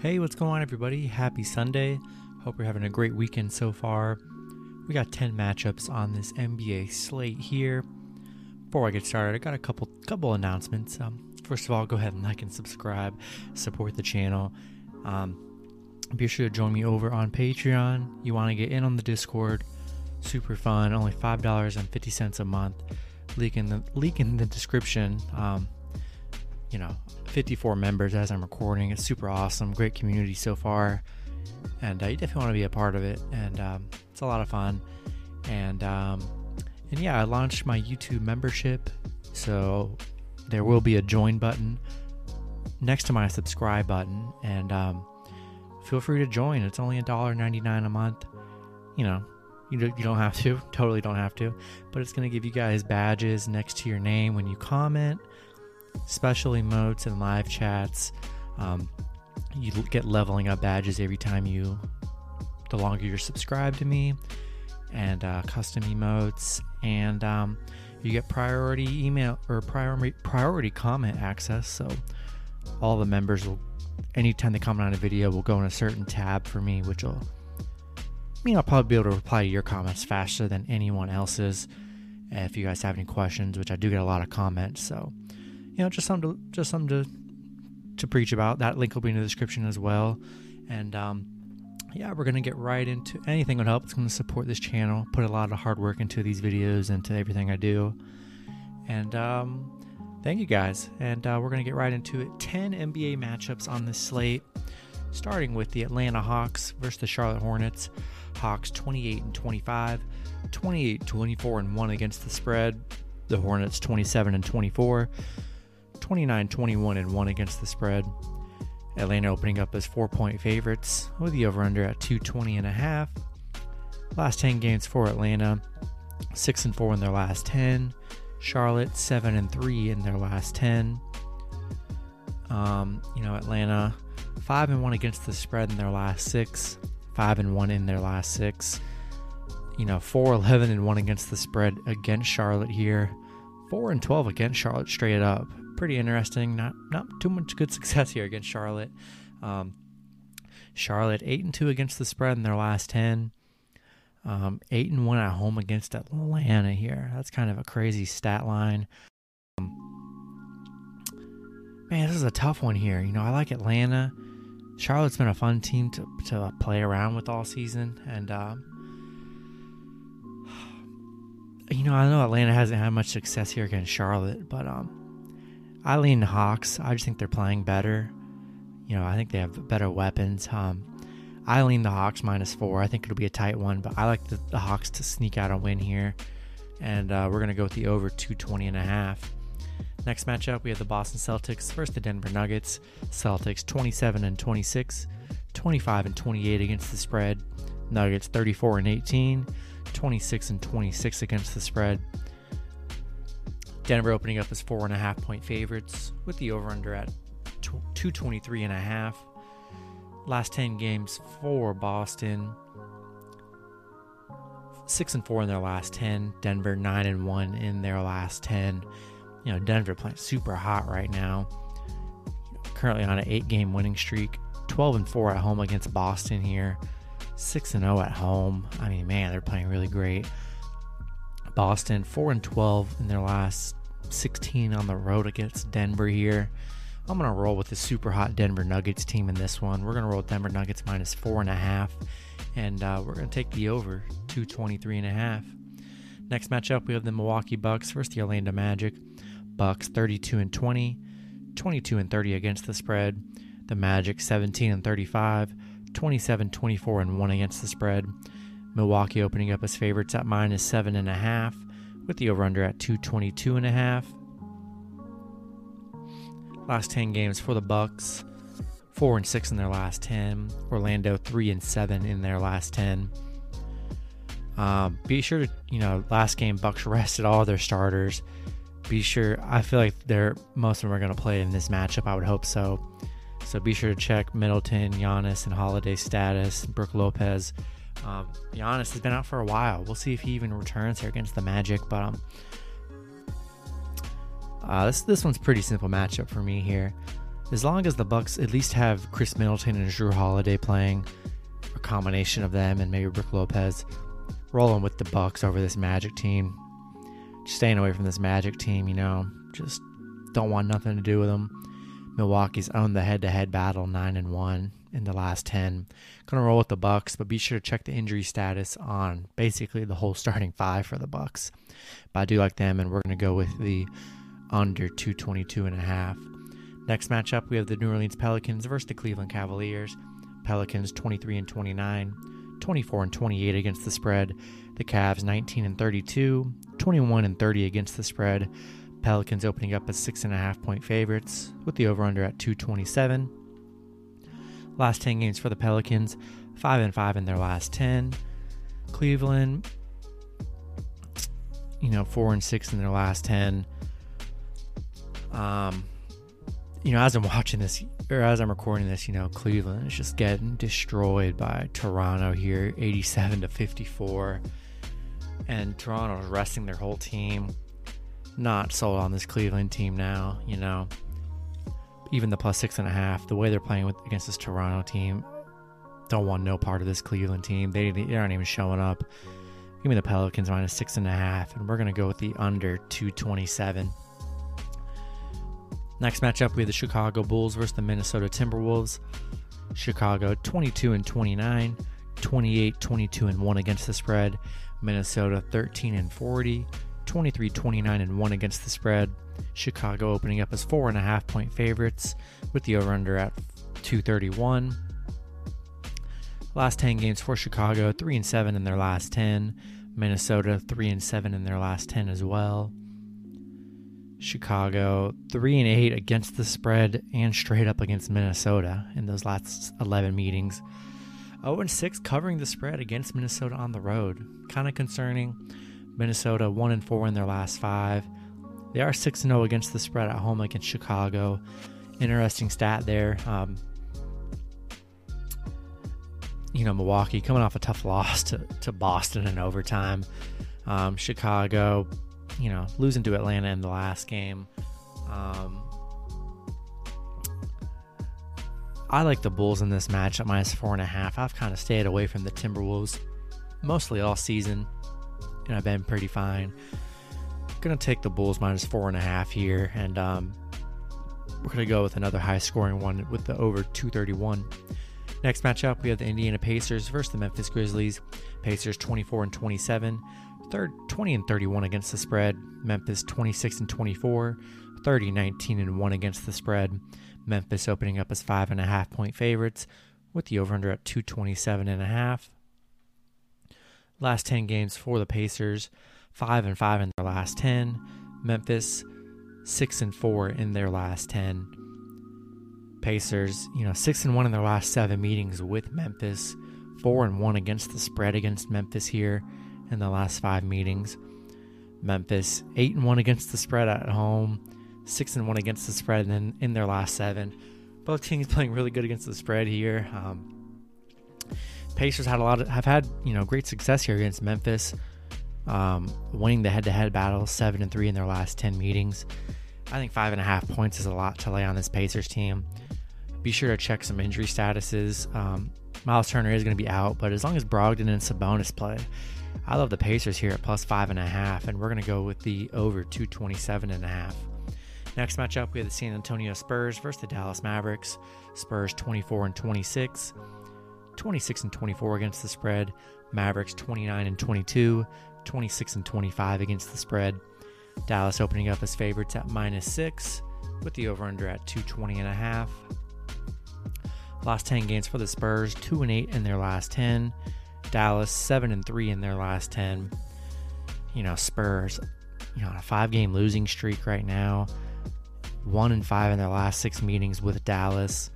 Hey, what's going on, everybody? Happy Sunday. Hope you're having a great weekend so far. We got 10 matchups on this NBA slate here. Before I get started, I got a couple couple announcements. Um, first of all, go ahead and like and subscribe, support the channel. Um, be sure to join me over on Patreon. You want to get in on the Discord? Super fun. Only five dollars and fifty cents a month. Link in the link in the description. Um, you know, 54 members as I'm recording. It's super awesome. Great community so far. And uh, you definitely want to be a part of it. And um, it's a lot of fun. And, um, and yeah, I launched my YouTube membership. So there will be a join button next to my subscribe button. And um, feel free to join. It's only $1.99 a month. You know, you, you don't have to. Totally don't have to. But it's going to give you guys badges next to your name when you comment special emotes and live chats. Um, you get leveling up badges every time you, the longer you're subscribed to me, and uh, custom emotes, and um, you get priority email or priority priority comment access. So all the members will, anytime they comment on a video, will go in a certain tab for me, which will I mean I'll probably be able to reply to your comments faster than anyone else's. If you guys have any questions, which I do get a lot of comments, so you know, just something to just something to to preach about. That link will be in the description as well. And um, yeah, we're gonna get right into anything would help. It's gonna support this channel. Put a lot of hard work into these videos, and into everything I do. And um, thank you guys. And uh, we're gonna get right into it. Ten NBA matchups on this slate, starting with the Atlanta Hawks versus the Charlotte Hornets. Hawks 28 and 25, 28 24 and 1 against the spread. The Hornets 27 and 24, 29 21 and 1 against the spread. Atlanta opening up as four point favorites with the over under at 220 and a half. Last 10 games for Atlanta 6 and 4 in their last 10. Charlotte 7 and 3 in their last 10. Um, you know, Atlanta 5 and 1 against the spread in their last 6, 5 and 1 in their last 6. You know, 4 11 and 1 against the spread against Charlotte here. 4 and 12 against Charlotte straight up pretty interesting. Not not too much good success here against Charlotte. Um, Charlotte eight and two against the spread in their last ten. Um, eight and one at home against Atlanta here. That's kind of a crazy stat line. Um, man, this is a tough one here. You know, I like Atlanta. Charlotte's been a fun team to to play around with all season, and um, you know, I know Atlanta hasn't had much success here against Charlotte, but um, I lean Hawks. I just think they're playing better. You know, I think they have better weapons. Um, I lean the Hawks minus four. I think it'll be a tight one, but I like the, the Hawks to sneak out a win here. And uh, we're going to go with the over 220 and a half. Next matchup, we have the Boston Celtics versus the Denver Nuggets. Celtics 27 and 26, 25 and 28 against the spread. Nuggets 34 and 18, 26 and 26 against the spread. Denver opening up as four and a half point favorites with the over under at 223 and a half. Last 10 games for Boston. 6 and 4 in their last 10. Denver 9 and 1 in their last 10. You know, Denver playing super hot right now. Currently on an 8 game winning streak. 12 and 4 at home against Boston here. 6 and 0 at home. I mean, man, they're playing really great. Boston 4 and 12 in their last 16 on the road against Denver here. I'm going to roll with the super hot Denver Nuggets team in this one. We're going to roll Denver Nuggets minus four and a half, and uh, we're going to take the over 223 and a half. Next matchup, we have the Milwaukee Bucks versus the Orlando Magic. Bucks 32 and 20, 22 and 30 against the spread. The Magic 17 and 35, 27, 24 and 1 against the spread. Milwaukee opening up as favorites at minus seven and a half with the over under at 222 and a half. Last 10 games for the Bucks, 4 and 6 in their last 10. Orlando 3 and 7 in their last 10. Um, be sure to, you know, last game Bucks rested all their starters. Be sure, I feel like they're most of them are going to play in this matchup. I would hope so. So be sure to check Middleton, Giannis, and Holiday status. Brook Lopez um, Giannis has been out for a while. We'll see if he even returns here against the Magic. But um, uh, this this one's pretty simple matchup for me here. as long as the Bucks at least have Khris Middleton and Jrue Holiday playing, a combination of them and maybe Brook Lopez, rolling with the Bucks over this Magic team. Just staying away from this Magic team, you know. Just don't want nothing to do with them. Milwaukee's owned the head-to-head battle, nine and one in the last ten. Gonna roll with the Bucks, but be sure to check the injury status on basically the whole starting five for the Bucks. But I do like them, and we're gonna go with the under 222 and a half. Next matchup, we have the New Orleans Pelicans versus the Cleveland Cavaliers. Pelicans 23 and 29, 24 and 28 against the spread. The Cavs 19 and 32, 21 and 30 against the spread. Pelicans opening up as six and a half point favorites with the over under at 227. Last 10 games for the Pelicans, 5 and 5 in their last 10. Cleveland, you know, 4 and 6 in their last 10. Um, you know, as I'm watching this, or as I'm recording this, you know, Cleveland is just getting destroyed by Toronto here, 87 to 54. And Toronto's resting their whole team. Not sold on this Cleveland team now, you know. Even the plus six and a half, the way they're playing with against this Toronto team, don't want no part of this Cleveland team. They, they aren't even showing up. Give me the Pelicans minus six and a half, and we're gonna go with the under 227. Next matchup, we have the Chicago Bulls versus the Minnesota Timberwolves. Chicago 22 and 29, 28, 22 and 1 against the spread. Minnesota 13 and 40, 23, 29 and 1 against the spread. Chicago opening up as four and a half point favorites with the over under at 231. Last 10 games for Chicago, 3 and 7 in their last 10. Minnesota 3 and 7 in their last 10 as well. Chicago, three and eight against the spread and straight up against Minnesota in those last 11 meetings. 0 and 6 covering the spread against Minnesota on the road. Kind of concerning. Minnesota 1 and 4 in their last five. They are 6 0 against the spread at home against Chicago. Interesting stat there. Um, you know, Milwaukee coming off a tough loss to, to Boston in overtime. Um, Chicago you know, losing to Atlanta in the last game. Um, I like the Bulls in this match at minus four and a half. I've kind of stayed away from the Timberwolves mostly all season, I've been pretty fine. Gonna take the Bulls minus four and a half here, and um, we're gonna go with another high scoring one with the over 231. Next matchup, we have the Indiana Pacers versus the Memphis Grizzlies. Pacers 24 and 27, third 20 and 31 against the spread. Memphis 26 and 24, 30 19 and 1 against the spread. Memphis opening up as five and a half point favorites with the over under at 227 and a half. Last 10 games for the Pacers, 5 and 5 in their last 10. Memphis 6 and 4 in their last 10. Pacers, you know, 6 and 1 in their last 7 meetings with Memphis, 4 and 1 against the spread against Memphis here in the last five meetings. Memphis eight and one against the spread at home, six and one against the spread, then in their last seven, both teams playing really good against the spread here. Um, Pacers had a lot of have had you know great success here against Memphis, um, winning the head-to-head battle, seven and three in their last ten meetings. I think five and a half points is a lot to lay on this Pacers team. Be sure to check some injury statuses. Um, Myles Turner is going to be out, but as long as Brogdon and Sabonis play, I love the Pacers here at plus five and a half, and we're going to go with the over 227 and a half. Next matchup, we have the San Antonio Spurs versus the Dallas Mavericks. Spurs 24 and 26, 26 and 24 against the spread. Mavericks 29 and 22, 26 and 25 against the spread. Dallas opening up as favorites at minus six, with the over under at 220 and a half. Last 10 games for the Spurs, 2 and 8 in their last 10. Dallas seven and three in their last ten. You know, Spurs, you know, on a five game losing streak right now. One and five in their last six meetings with Dallas.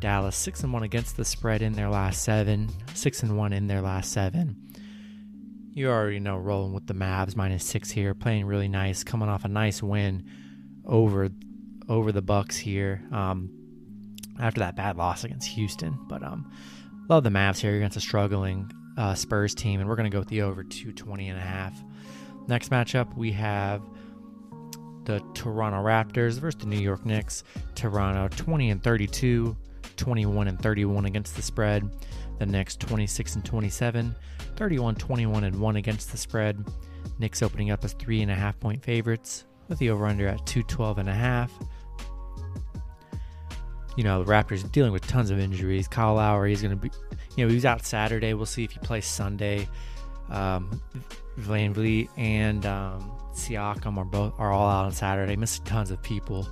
Dallas six and one against the spread in their last seven. Six and one in their last seven. You already know rolling with the Mavs minus six here, playing really nice, coming off a nice win over over the Bucks here. Um, after that bad loss against Houston, but um, love the Mavs here against a struggling uh, Spurs team, and we're going to go with the over 220 and a half. Next matchup, we have the Toronto Raptors versus the New York Knicks. Toronto 20 and 32, 21 and 31 against the spread. The Knicks 26 and 27, 31, 21 and 1 against the spread. Knicks opening up as three and a half point favorites with the over under at 212 and a half. You know, the Raptors dealing with tons of injuries. Kyle Lowry is going to be, you know, he was out Saturday. We'll see if he plays Sunday. Um, VanVleet and um, Siakam are both are all out on Saturday, missing tons of people.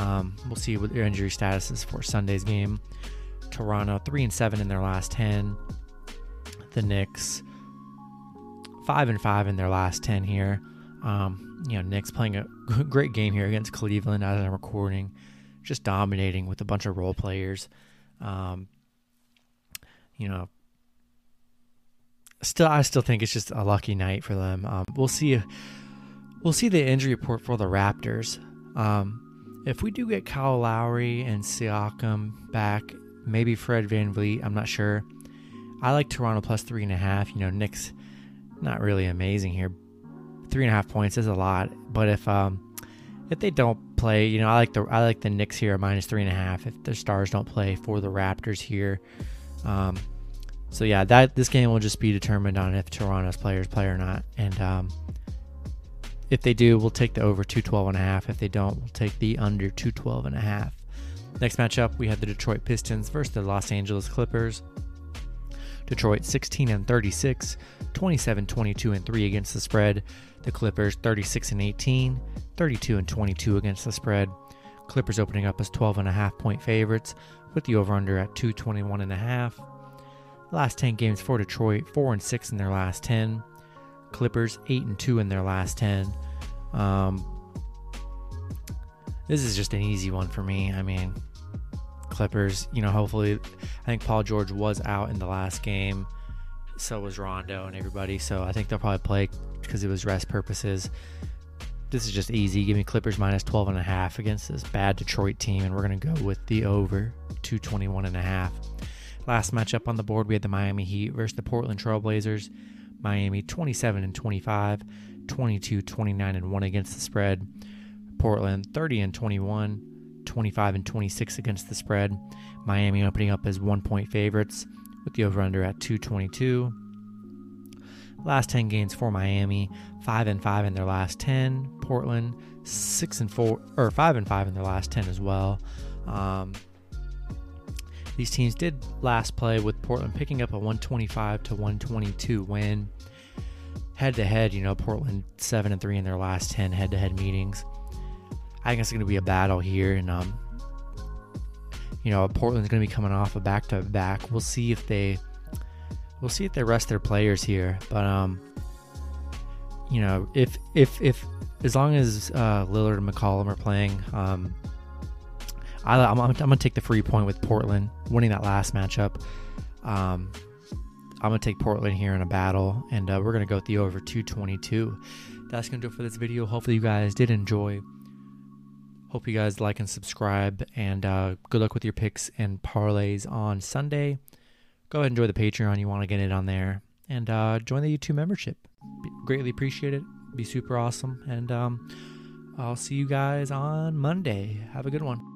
Um, we'll see what their injury status is for Sunday's game. Toronto three and seven in their last ten. The Knicks five and five in their last ten here. Um, you know, Knicks playing a great game here against Cleveland as I'm recording, just dominating with a bunch of role players. Um, you know, still, I still think it's just a lucky night for them. Um, we'll see. We'll see the injury report for the Raptors. Um, if we do get Kyle Lowry and Siakam back, maybe Fred VanVleet, I'm not sure. I like Toronto plus three and a half. You know, Knicks not really amazing here. Three and a half points is a lot, but if um if they don't play, you know, I like the I like the Knicks here minus three and a half if the Stars don't play for the Raptors here. Um, so yeah, that this game will just be determined on if Toronto's players play or not, and um, if they do, we'll take the over 212 and a half. If they don't, we'll take the under 212 and a half. Next matchup, we have the Detroit Pistons versus the Los Angeles Clippers. Detroit 16 and 36, 27 22 and 3 against the spread. The Clippers 36 and 18, 32 and 22 against the spread. Clippers opening up as 12 and a half point favorites with the over under at 221 and a half. Last 10 games for Detroit, 4 and 6 in their last 10. Clippers 8 and 2 in their last 10. Um, this is just an easy one for me. I mean, Clippers, you know, hopefully, I think Paul George was out in the last game. So was Rondo and everybody. So I think they'll probably play because it was rest purposes. This is just easy. Give me Clippers minus 12 and a half against this bad Detroit team. And we're going to go with the over 221 and a half. Last matchup on the board, we had the Miami Heat versus the Portland Trailblazers. Miami 27 and 25, 22, 29 and 1 against the spread. Portland 30 and 21, 25 and 26 against the spread. Miami opening up as one point favorites with the over under at 222. Last 10 games for Miami, 5 and 5 in their last 10. Portland 6 and 4 or 5 and 5 in their last 10 as well. Um, these teams did last play with Portland picking up a 125 to 122 win. Head to head, you know, Portland 7 and 3 in their last 10 head to head meetings. I think it's going to be a battle here, and um, you know, Portland's going to be coming off a back to back. We'll see if they, we'll see if they rest their players here. But um, you know, if if if as long as uh, Lillard and McCollum are playing, um, I, am I'm, I'm going to take the free point with Portland winning that last matchup. Um, I'm going to take Portland here in a battle, and uh, we're going to go with the over 222. That's going to do it for this video. Hopefully, you guys did enjoy. Hope you guys like and subscribe, and uh, good luck with your picks and parlays on Sunday. Go ahead and enjoy the Patreon. You want to get it on there, and uh, join the YouTube membership. Be, greatly appreciate it. Be super awesome, and um, I'll see you guys on Monday. Have a good one.